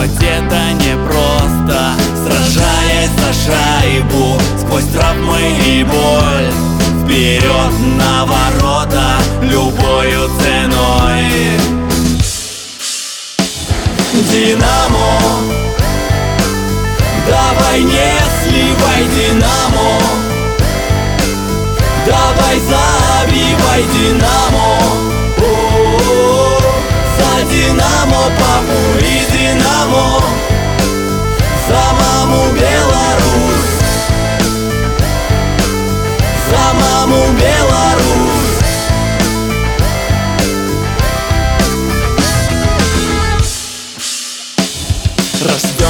Чувствовать это непросто Сражаясь за шайбу Сквозь травмы и боль. Вперед на ворота Любою ценой. Динамо Давай не сливай Динамо. Давай забивай Динамо.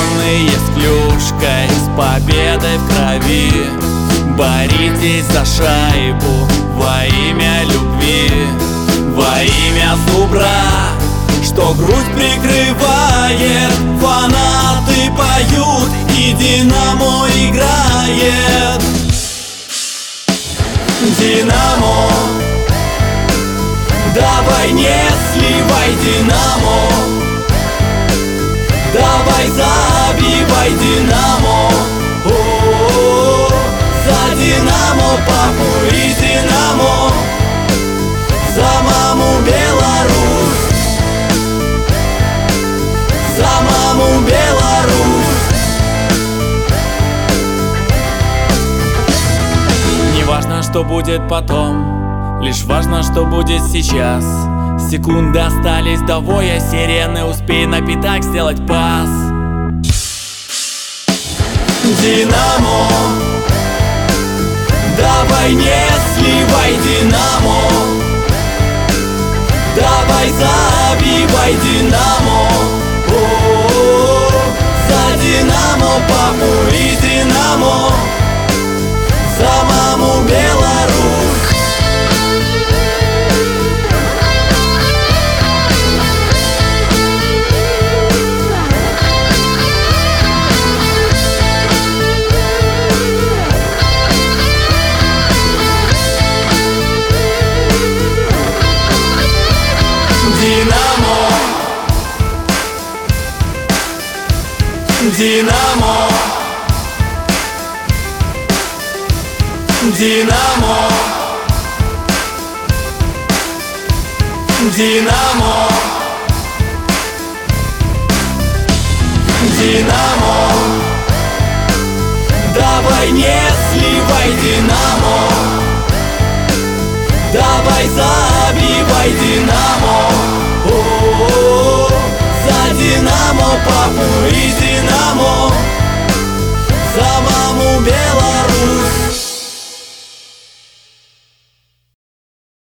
Рожденные с клюшкой, с победой в крови. Боритесь за шайбу во имя любви. Во имя зубра, что грудь прикрывает. Фанаты поют и Динамо играет. Динамо Давай не сливай Динамо папу и Динамо За маму Беларусь. За маму Беларусь. Не важно, что будет потом Лишь важно, что будет сейчас. Секунды остались до воя сирены Успей на пятак сделать пас. Динамо Давай не сливай Динамо. Давай забивай Динамо Динамо. Динамо. Динамо. Динамо. Давай не сливай Динамо. Давай забивай Динамо